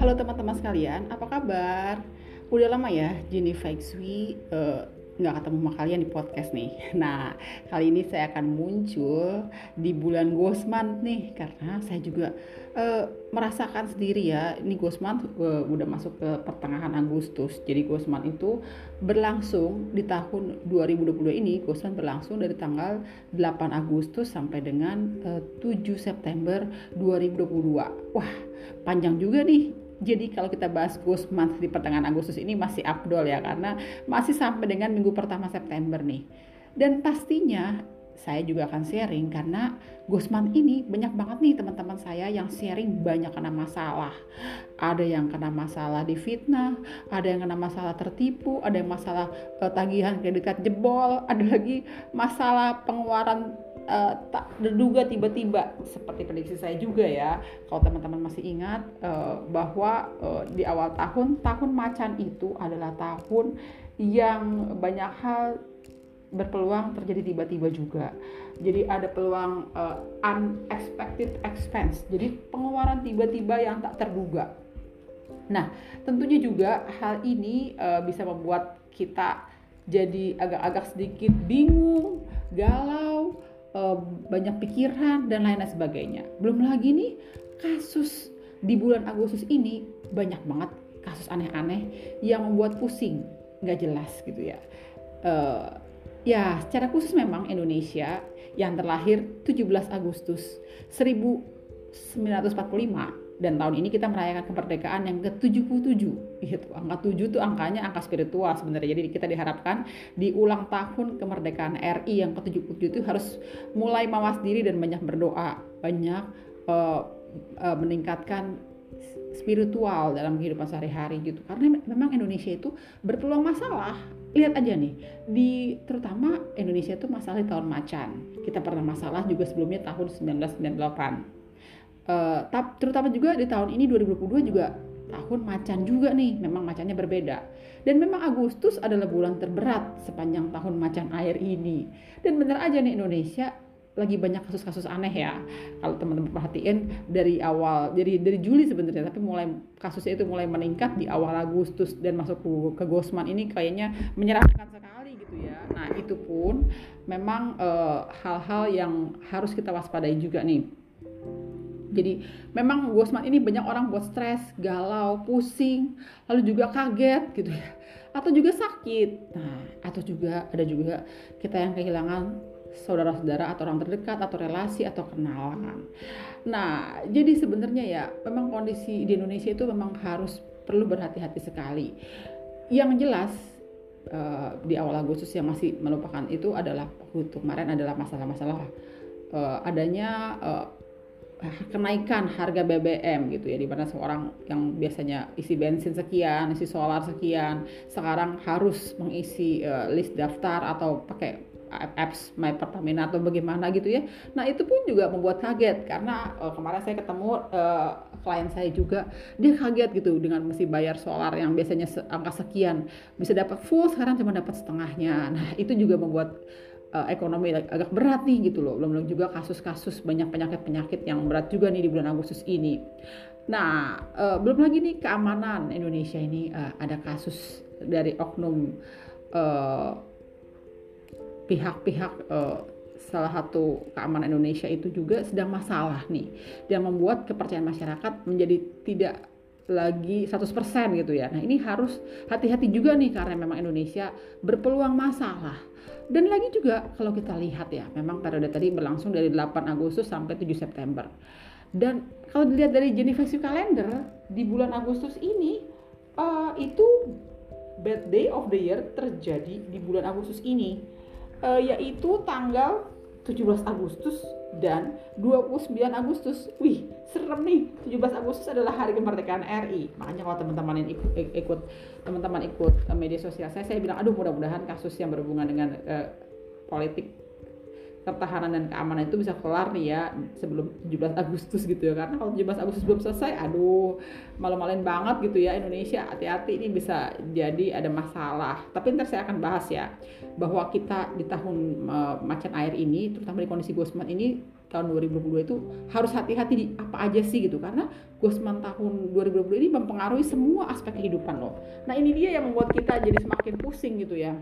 Halo teman-teman sekalian, apa kabar? Udah lama ya Jenny Feixui uh, nggak ketemu sama kalian di podcast nih. Nah, kali ini saya akan muncul di bulan Gosman nih karena saya juga uh, merasakan sendiri ya. Ini Gosman uh, udah masuk ke pertengahan Agustus. Jadi Gosman itu berlangsung di tahun 2022 ini. Gosman berlangsung dari tanggal 8 Agustus sampai dengan uh, 7 September 2022. Wah, panjang juga nih jadi kalau kita bahas Ghost Month di pertengahan Agustus ini masih abdol ya karena masih sampai dengan minggu pertama September nih. Dan pastinya saya juga akan sharing karena Month ini banyak banget nih teman-teman saya yang sharing banyak kena masalah. Ada yang kena masalah di fitnah, ada yang kena masalah tertipu, ada yang masalah uh, tagihan kredit jebol, ada lagi masalah pengeluaran uh, tak terduga tiba-tiba seperti prediksi saya juga ya kalau teman-teman masih ingat uh, bahwa uh, di awal tahun tahun macan itu adalah tahun yang banyak hal berpeluang terjadi tiba-tiba juga. Jadi ada peluang uh, unexpected expense. Jadi pengeluaran tiba-tiba yang tak terduga. Nah, tentunya juga hal ini uh, bisa membuat kita jadi agak-agak sedikit bingung, galau, banyak pikiran dan lain lain sebagainya. Belum lagi nih kasus di bulan Agustus ini banyak banget kasus aneh-aneh yang membuat pusing, nggak jelas gitu ya. Uh, ya secara khusus memang Indonesia yang terlahir 17 Agustus 1945 dan tahun ini kita merayakan kemerdekaan yang ke-77 gitu. Angka 7 itu angkanya angka spiritual sebenarnya. Jadi kita diharapkan di ulang tahun kemerdekaan RI yang ke-77 itu harus mulai mawas diri dan banyak berdoa, banyak uh, uh, meningkatkan spiritual dalam kehidupan sehari-hari gitu. Karena memang Indonesia itu berpeluang masalah. Lihat aja nih, di terutama Indonesia itu masalah di tahun macan. Kita pernah masalah juga sebelumnya tahun 1998 uh, terutama juga di tahun ini 2022 juga tahun macan juga nih memang macannya berbeda. Dan memang Agustus adalah bulan terberat sepanjang tahun macan air ini. Dan benar aja nih Indonesia lagi banyak kasus-kasus aneh ya. Kalau teman-teman perhatiin dari awal jadi dari Juli sebenarnya tapi mulai kasusnya itu mulai meningkat di awal Agustus dan masuk ke, ke Gosman ini kayaknya menyeramkan sekali gitu ya. Nah itu pun memang eh, hal-hal uh, yang harus kita waspadai juga nih jadi memang Gosman ini banyak orang buat stres, galau, pusing, lalu juga kaget gitu ya. Atau juga sakit. Nah, atau juga ada juga kita yang kehilangan saudara-saudara atau orang terdekat atau relasi atau kenalan. Nah, jadi sebenarnya ya memang kondisi di Indonesia itu memang harus perlu berhati-hati sekali. Yang jelas uh, di awal Agustus yang masih melupakan itu adalah waktu kemarin adalah masalah-masalah uh, adanya uh, kenaikan harga BBM gitu ya di mana seorang yang biasanya isi bensin sekian, isi solar sekian, sekarang harus mengisi uh, list daftar atau pakai apps My Pertamina atau bagaimana gitu ya. Nah itu pun juga membuat kaget karena uh, kemarin saya ketemu uh, klien saya juga dia kaget gitu dengan mesti bayar solar yang biasanya angka sekian bisa dapat full sekarang cuma dapat setengahnya. Nah itu juga membuat uh, ekonomi agak berat nih gitu loh. Belum juga kasus-kasus banyak penyakit-penyakit yang berat juga nih di bulan Agustus ini. Nah, uh, belum lagi nih keamanan Indonesia ini uh, ada kasus dari oknum pihak-pihak salah satu keamanan Indonesia itu juga sedang masalah nih dan membuat kepercayaan masyarakat menjadi tidak lagi 100% gitu ya. Nah, ini harus hati-hati juga nih karena memang Indonesia berpeluang masalah dan lagi juga kalau kita lihat ya, memang periode tadi berlangsung dari 8 Agustus sampai 7 September. Dan kalau dilihat dari Geneva Calendar di bulan Agustus ini uh, itu bad day of the year terjadi di bulan Agustus ini, uh, yaitu tanggal 17 Agustus dan 29 Agustus. Wih, serem nih. 17 Agustus adalah hari kemerdekaan RI. Makanya kalau teman-teman ikut ikut teman-teman ikut media sosial saya, saya bilang aduh mudah-mudahan kasus yang berhubungan dengan uh, politik pertahanan dan keamanan itu bisa kelar nih ya sebelum 17 Agustus gitu ya karena kalau 17 Agustus belum selesai aduh malu-maluin banget gitu ya Indonesia hati-hati ini bisa jadi ada masalah tapi ntar saya akan bahas ya bahwa kita di tahun uh, macan air ini terutama di kondisi Gosman ini tahun 2022 itu harus hati-hati di apa aja sih gitu karena Gosman tahun 2022 ini mempengaruhi semua aspek kehidupan loh. Nah ini dia yang membuat kita jadi semakin pusing gitu ya.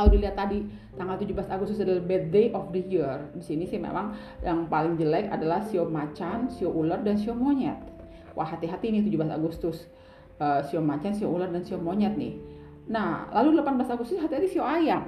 Kalau dilihat tadi tanggal 17 Agustus adalah bad day of the year. Di sini sih memang yang paling jelek adalah sio macan, sio ular dan sio monyet. Wah hati-hati nih 17 Agustus. Uh, sio macan, sio ular dan sio monyet nih. Nah, lalu 18 Agustus hati-hati sio ayam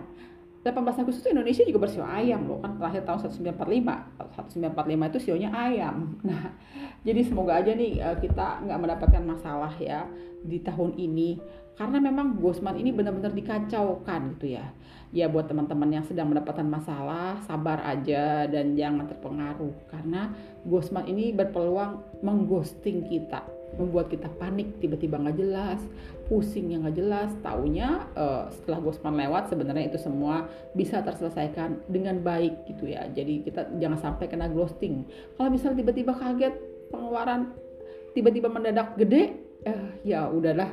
18 Agustus itu Indonesia juga bersio ayam loh kan terakhir tahun 1945 1945 itu sionya ayam. Nah jadi semoga aja nih eh, kita nggak mendapatkan masalah ya di tahun ini. Karena memang Gosman ini benar-benar dikacaukan gitu ya. Ya buat teman-teman yang sedang mendapatkan masalah sabar aja dan jangan terpengaruh. Karena Gosman ini berpeluang mengghosting kita membuat kita panik tiba-tiba nggak jelas pusing yang nggak jelas. Taunya uh, setelah Gosman lewat sebenarnya itu semua bisa terselesaikan dengan baik gitu ya. Jadi kita jangan sampai kena ghosting. Kalau misalnya tiba-tiba kaget pengeluaran tiba-tiba mendadak gede eh, ya udahlah.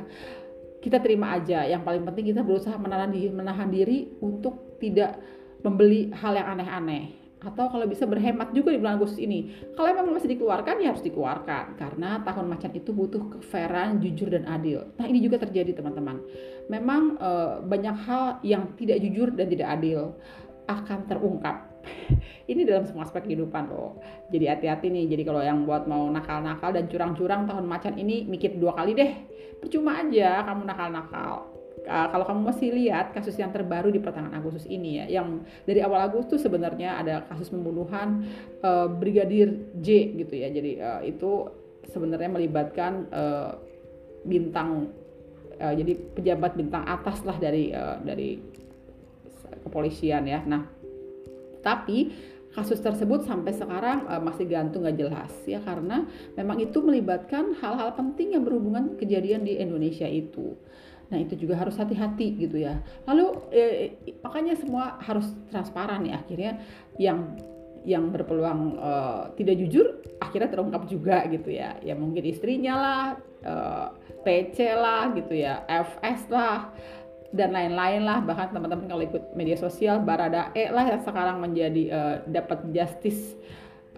Kita terima aja. Yang paling penting kita berusaha menahan diri menahan diri untuk tidak membeli hal yang aneh-aneh atau kalau bisa berhemat juga di bulan Agustus ini. Kalau memang masih dikeluarkan ya harus dikeluarkan karena tahun macan itu butuh kefairan, jujur dan adil. Nah ini juga terjadi teman-teman. Memang e, banyak hal yang tidak jujur dan tidak adil akan terungkap. ini dalam semua aspek kehidupan loh. Jadi hati-hati nih. Jadi kalau yang buat mau nakal-nakal dan curang-curang tahun macan ini mikir dua kali deh. Percuma aja kamu nakal-nakal kalau kamu masih lihat kasus yang terbaru di pertengahan Agustus ini ya, yang dari awal Agustus sebenarnya ada kasus pembunuhan uh, Brigadir J gitu ya. Jadi uh, itu sebenarnya melibatkan uh, bintang uh, jadi pejabat bintang atas lah dari uh, dari kepolisian ya. Nah, tapi kasus tersebut sampai sekarang uh, masih gantung nggak jelas ya karena memang itu melibatkan hal-hal penting yang berhubungan kejadian di Indonesia itu. Nah itu juga harus hati-hati gitu ya. Lalu eh, makanya semua harus transparan ya akhirnya yang yang berpeluang uh, tidak jujur akhirnya terungkap juga gitu ya. Ya mungkin istrinya lah, uh, eh, PC lah gitu ya, FS lah dan lain-lain lah bahkan teman-teman kalau ikut media sosial Baradae lah yang sekarang menjadi uh, dapat justice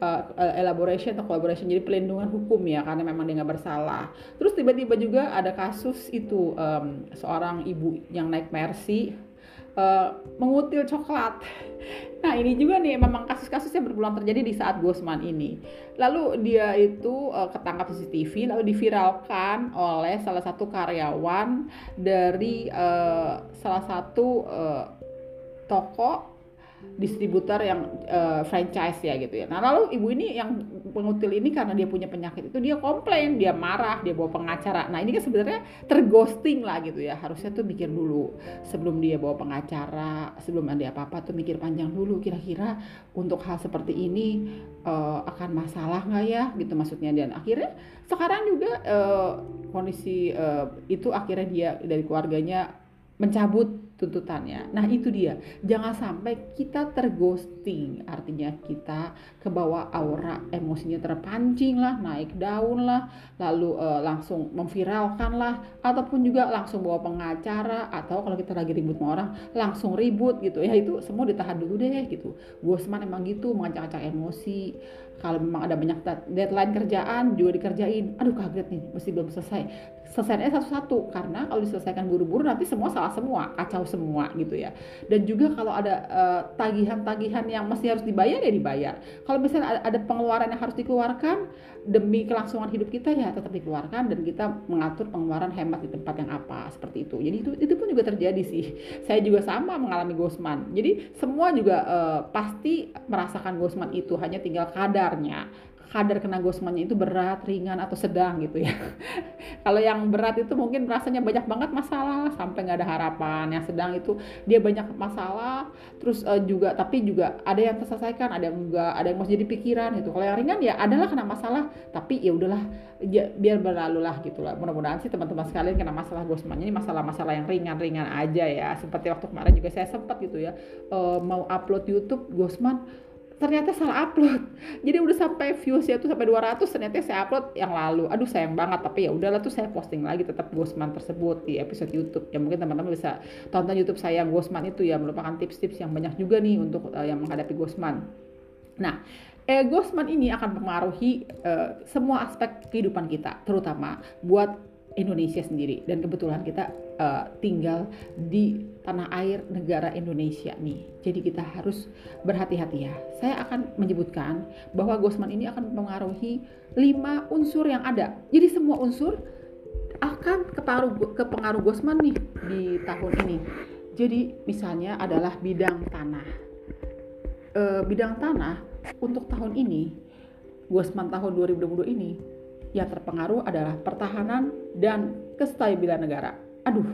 uh, elaboration atau collaboration jadi pelindungan hukum ya karena memang dia nggak bersalah. Terus tiba-tiba juga ada kasus itu um, seorang ibu yang naik mercy uh, mengutil coklat. Nah ini juga nih memang kasus-kasusnya berulang terjadi di saat Gosman ini. Lalu dia itu uh, ketangkap CCTV lalu diviralkan oleh salah satu karyawan dari uh, salah satu uh, toko distributor yang uh, franchise ya gitu ya. Nah lalu ibu ini yang pengutil ini karena dia punya penyakit itu dia komplain, dia marah, dia bawa pengacara. Nah ini kan sebenarnya terghosting lah gitu ya. Harusnya tuh mikir dulu sebelum dia bawa pengacara, sebelum ada apa-apa tuh mikir panjang dulu. Kira-kira untuk hal seperti ini uh, akan masalah nggak ya gitu maksudnya. Dan akhirnya sekarang juga uh, kondisi uh, itu akhirnya dia dari keluarganya mencabut tuntutannya. Nah itu dia, jangan sampai kita terghosting, artinya kita ke bawah aura emosinya terpancing lah, naik daun lah, lalu uh, langsung memviralkan lah, ataupun juga langsung bawa pengacara, atau kalau kita lagi ribut sama orang, langsung ribut gitu ya, itu semua ditahan dulu deh gitu. Bosman emang gitu, mengacak-acak emosi, kalau memang ada banyak deadline kerjaan juga dikerjain, aduh kaget nih, mesti belum selesai. Selesainya satu-satu karena kalau diselesaikan buru-buru nanti semua salah semua kacau semua gitu ya. Dan juga kalau ada uh, tagihan-tagihan yang masih harus dibayar ya dibayar. Kalau misalnya ada pengeluaran yang harus dikeluarkan demi kelangsungan hidup kita ya tetap dikeluarkan dan kita mengatur pengeluaran hemat di tempat yang apa seperti itu. Jadi itu itu pun juga terjadi sih. Saya juga sama mengalami gosman. Jadi semua juga uh, pasti merasakan gosman itu hanya tinggal kadarnya kadar kena gosmannya itu berat, ringan atau sedang gitu ya. Kalau yang berat itu mungkin rasanya banyak banget masalah sampai nggak ada harapan. Yang sedang itu dia banyak masalah, terus uh, juga tapi juga ada yang terselesaikan, ada yang enggak, ada yang masih jadi pikiran gitu. Kalau yang ringan ya adalah kena masalah, tapi ya udahlah ya, biar berlalu lah gitu lah. Mudah-mudahan sih teman-teman sekalian kena masalah gosmannya ini masalah-masalah yang ringan-ringan aja ya. Seperti waktu kemarin juga saya sempat gitu ya uh, mau upload YouTube gosman ternyata salah upload. Jadi udah sampai viewsnya tuh sampai 200 ternyata saya upload yang lalu. Aduh sayang banget tapi ya udahlah tuh saya posting lagi tetap Gosman tersebut di episode YouTube. Ya mungkin teman-teman bisa tonton YouTube saya Gosman itu ya merupakan tips-tips yang banyak juga nih untuk uh, yang menghadapi Gosman nah eh, Gosman ini akan mempengaruhi uh, semua aspek kehidupan kita, terutama buat Indonesia sendiri. Dan kebetulan kita uh, tinggal di tanah air negara Indonesia nih. Jadi kita harus berhati-hati ya. Saya akan menyebutkan bahwa Gosman ini akan mempengaruhi lima unsur yang ada. Jadi semua unsur akan kepengaruh kepengaruh Gosman nih di tahun ini. Jadi misalnya adalah bidang tanah. E, bidang tanah untuk tahun ini, Gosman tahun 2022 ini yang terpengaruh adalah pertahanan dan kestabilan negara. Aduh,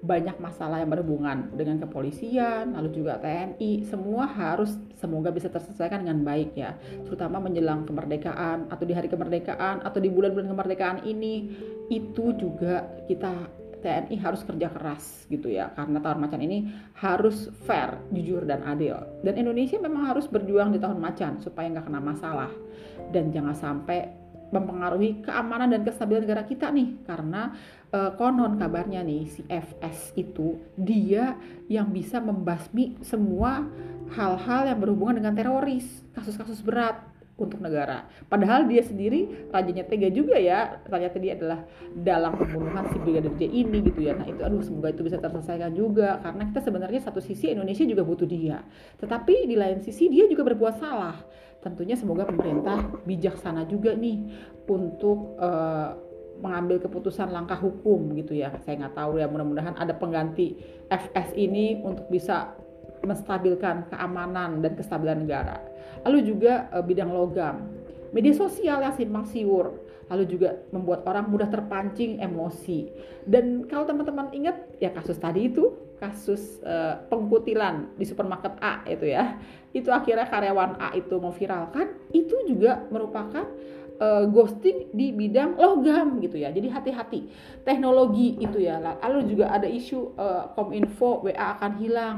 banyak masalah yang berhubungan dengan kepolisian, lalu juga TNI, semua harus semoga bisa terselesaikan dengan baik ya, terutama menjelang kemerdekaan atau di hari kemerdekaan atau di bulan-bulan kemerdekaan ini. Itu juga kita TNI harus kerja keras gitu ya. Karena tahun macan ini harus fair, jujur dan adil. Dan Indonesia memang harus berjuang di tahun macan supaya nggak kena masalah. Dan jangan sampai mempengaruhi keamanan dan kestabilan negara kita nih. Karena uh, konon kabarnya nih si FS itu dia yang bisa membasmi semua hal-hal yang berhubungan dengan teroris, kasus-kasus berat untuk negara. Padahal dia sendiri rajanya tega juga ya. Ternyata dia adalah dalam pembunuhan si Brigadir J ini gitu ya. Nah itu aduh semoga itu bisa terselesaikan juga karena kita sebenarnya satu sisi Indonesia juga butuh dia. Tetapi di lain sisi dia juga berbuat salah. Tentunya semoga pemerintah bijaksana juga nih untuk uh, mengambil keputusan langkah hukum gitu ya saya nggak tahu ya mudah-mudahan ada pengganti FS ini untuk bisa menstabilkan keamanan dan kestabilan negara. Lalu juga e, bidang logam. Media sosial yang simpang siur. Lalu juga membuat orang mudah terpancing emosi. Dan kalau teman-teman ingat ya kasus tadi itu kasus e, pengkutilan di supermarket A itu ya. Itu akhirnya karyawan A itu mau viralkan itu juga merupakan uh, ghosting di bidang logam gitu ya. Jadi hati-hati. Teknologi itu ya. Lalu juga ada isu uh, kominfo WA akan hilang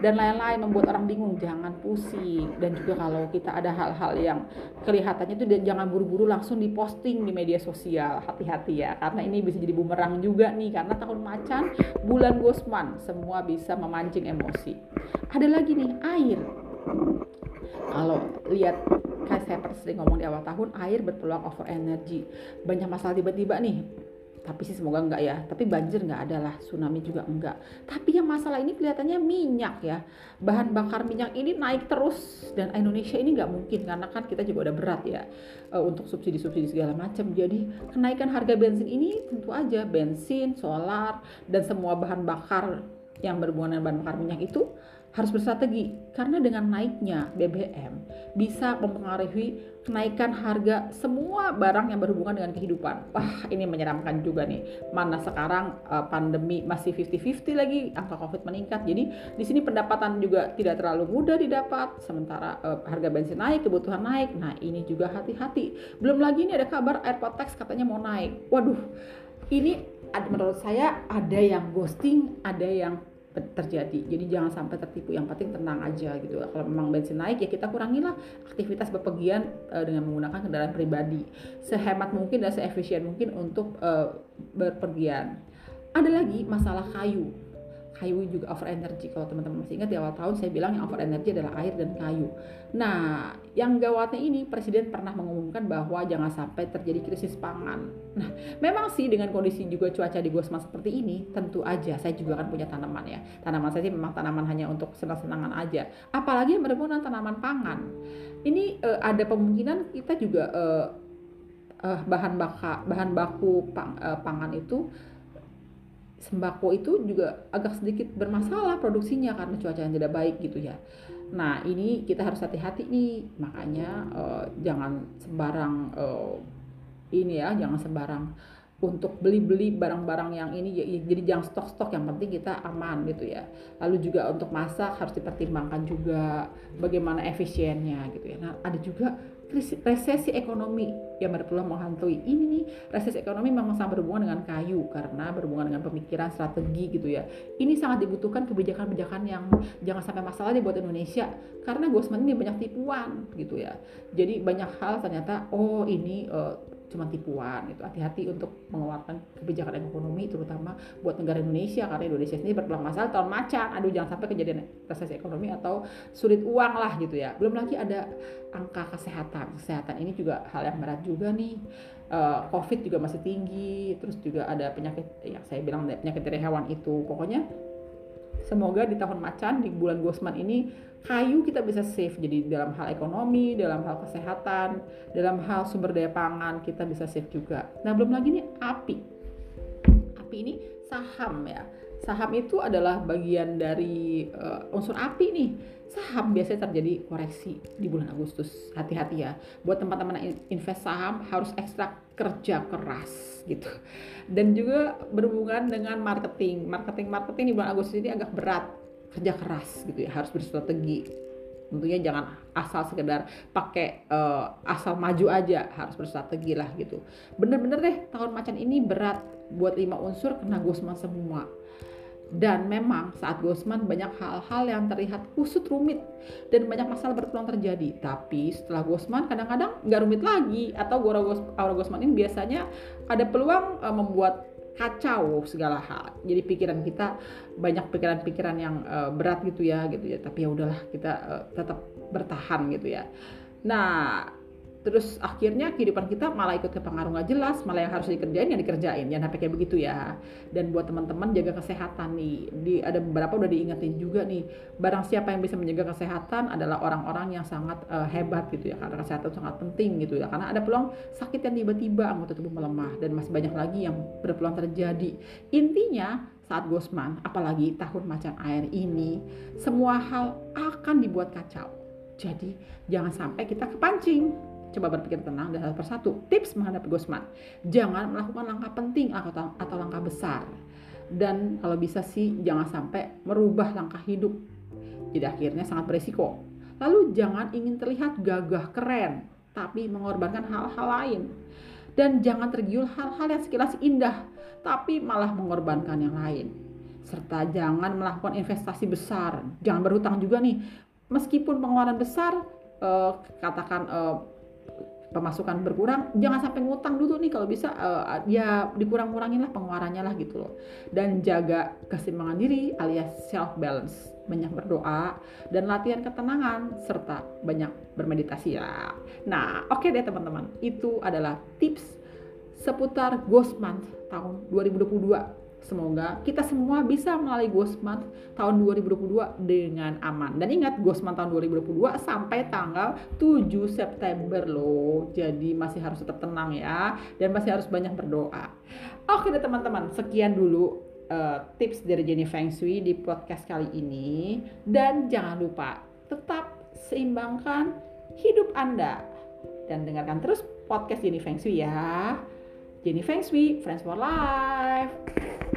dan lain-lain membuat orang bingung. Jangan pusing. Dan juga kalau kita ada hal-hal yang kelihatannya itu jangan buru-buru langsung diposting di media sosial. Hati-hati ya. Karena ini bisa jadi bumerang juga nih karena tahun macan bulan Gosman semua bisa memancing emosi. Ada lagi nih air. Kalau lihat kayak saya sering ngomong di awal tahun air berpeluang over energy. Banyak masalah tiba-tiba nih. Tapi sih semoga enggak ya. Tapi banjir enggak ada lah tsunami juga enggak. Tapi yang masalah ini kelihatannya minyak ya. Bahan bakar minyak ini naik terus. Dan Indonesia ini enggak mungkin karena kan kita juga udah berat ya uh, untuk subsidi-subsidi segala macam. Jadi kenaikan harga bensin ini tentu aja bensin solar dan semua bahan bakar yang berhubungan dengan bahan bakar minyak itu harus bersrategi karena dengan naiknya BBM bisa mempengaruhi kenaikan harga semua barang yang berhubungan dengan kehidupan. Wah, ini menyeramkan juga nih. Mana sekarang uh, pandemi masih 50-50 lagi, angka Covid meningkat. Jadi di sini pendapatan juga tidak terlalu mudah didapat sementara uh, harga bensin naik, kebutuhan naik. Nah, ini juga hati-hati. Belum lagi ini ada kabar airport tax katanya mau naik. Waduh. Ini menurut saya ada yang ghosting, ada yang terjadi. Jadi jangan sampai tertipu. Yang penting tenang aja gitu. Kalau memang bensin naik ya kita kurangilah aktivitas bepergian uh, dengan menggunakan kendaraan pribadi sehemat mungkin dan seefisien mungkin untuk uh, berpergian. Ada lagi masalah kayu kayu juga over energy. Kalau teman-teman masih ingat di awal tahun saya bilang yang over energy adalah air dan kayu. Nah yang gawatnya ini presiden pernah mengumumkan bahwa jangan sampai terjadi krisis pangan. Nah memang sih dengan kondisi juga cuaca di Gosma seperti ini tentu aja saya juga kan punya tanaman ya. Tanaman saya sih memang tanaman hanya untuk senang-senangan aja. Apalagi yang berhubungan tanaman pangan. Ini uh, ada kemungkinan kita juga uh, uh, bahan baka bahan baku pang, uh, pangan itu sembako itu juga agak sedikit bermasalah produksinya karena cuaca yang tidak baik gitu ya. Nah ini kita harus hati-hati nih makanya uh, jangan sembarang uh, ini ya jangan sembarang untuk beli-beli barang-barang yang ini ya, ya, jadi jangan stok-stok yang penting kita aman gitu ya. Lalu juga untuk masak harus dipertimbangkan juga bagaimana efisiennya gitu ya. Nah ada juga resesi ekonomi yang berpeluang menghantui. Ini nih resesi ekonomi memang sangat berhubungan dengan kayu karena berhubungan dengan pemikiran strategi gitu ya. Ini sangat dibutuhkan kebijakan-kebijakan yang jangan sampai masalah deh buat Indonesia karena Gosman ini banyak tipuan gitu ya. Jadi banyak hal ternyata oh ini uh, cuma tipuan gitu. Hati-hati untuk mengeluarkan kebijakan ekonomi terutama buat negara Indonesia karena Indonesia ini berpeluang masalah tahun macan. Aduh jangan sampai kejadian resesi ekonomi atau sulit uang lah gitu ya. Belum lagi ada angka kesehatan. Kesehatan ini juga hal yang berat juga nih. Uh, COVID juga masih tinggi terus juga ada penyakit yang saya bilang penyakit dari hewan itu. Pokoknya semoga di tahun macan di bulan Gosman ini kayu kita bisa save jadi dalam hal ekonomi, dalam hal kesehatan, dalam hal sumber daya pangan kita bisa save juga. Nah belum lagi nih api. Api ini saham ya. Saham itu adalah bagian dari uh, unsur api nih. Saham biasanya terjadi koreksi di bulan Agustus. Hati-hati ya. Buat teman-teman invest saham harus ekstra kerja keras gitu. Dan juga berhubungan dengan marketing. Marketing marketing di bulan Agustus ini agak berat kerja keras gitu ya harus berstrategi tentunya jangan asal sekedar pakai uh, asal maju aja harus berstrategi lah gitu bener-bener deh tahun macan ini berat buat lima unsur kena gosman semua dan memang saat Gosman banyak hal-hal yang terlihat kusut rumit dan banyak masalah berpeluang terjadi. Tapi setelah Gosman kadang-kadang nggak rumit lagi atau aura Gosman ini biasanya ada peluang uh, membuat kacau segala hal. Jadi pikiran kita banyak pikiran-pikiran yang uh, berat gitu ya gitu ya. Tapi ya udahlah kita uh, tetap bertahan gitu ya. Nah, terus akhirnya kehidupan kita malah ikut ke pengaruh nggak jelas malah yang harus dikerjain yang dikerjain. Jangan sampai kayak begitu ya. Dan buat teman-teman jaga kesehatan nih. Di ada beberapa udah diingetin juga nih. Barang siapa yang bisa menjaga kesehatan adalah orang-orang yang sangat uh, hebat gitu ya. Karena kesehatan sangat penting gitu ya. Karena ada peluang sakit yang tiba-tiba anggota tubuh melemah. Dan masih banyak lagi yang berpeluang terjadi. Intinya saat Gosman apalagi tahun macan air ini semua hal akan dibuat kacau. Jadi jangan sampai kita kepancing Coba berpikir tenang dan satu persatu. Tips menghadapi Gosman. Jangan melakukan langkah penting atau, langkah besar. Dan kalau bisa sih jangan sampai merubah langkah hidup. Jadi akhirnya sangat beresiko. Lalu jangan ingin terlihat gagah keren, tapi mengorbankan hal-hal lain. Dan jangan tergiur hal-hal yang sekilas indah, tapi malah mengorbankan yang lain. Serta jangan melakukan investasi besar, jangan berhutang juga nih. Meskipun pengeluaran besar, eh, katakan eh, pemasukan berkurang jangan sampai ngutang dulu nih kalau bisa uh, ya dikurang-kurangin lah pengeluarannya lah gitu loh. Dan jaga keseimbangan diri alias self balance banyak berdoa dan latihan ketenangan serta banyak bermeditasi ya. Nah oke okay deh teman-teman itu adalah tips seputar Ghost Month tahun 2022 Semoga kita semua bisa melalui Ghost Month tahun 2022 dengan aman. Dan ingat Ghost Month tahun 2022 sampai tanggal 7 September loh. Jadi masih harus tetap tenang ya dan masih harus banyak berdoa. Oke deh teman-teman, sekian dulu uh, tips dari Jenny Feng Shui di podcast kali ini dan jangan lupa tetap seimbangkan hidup Anda dan dengarkan terus podcast Jenny Feng Shui ya. Jenny Feng Shui, Friends for Life.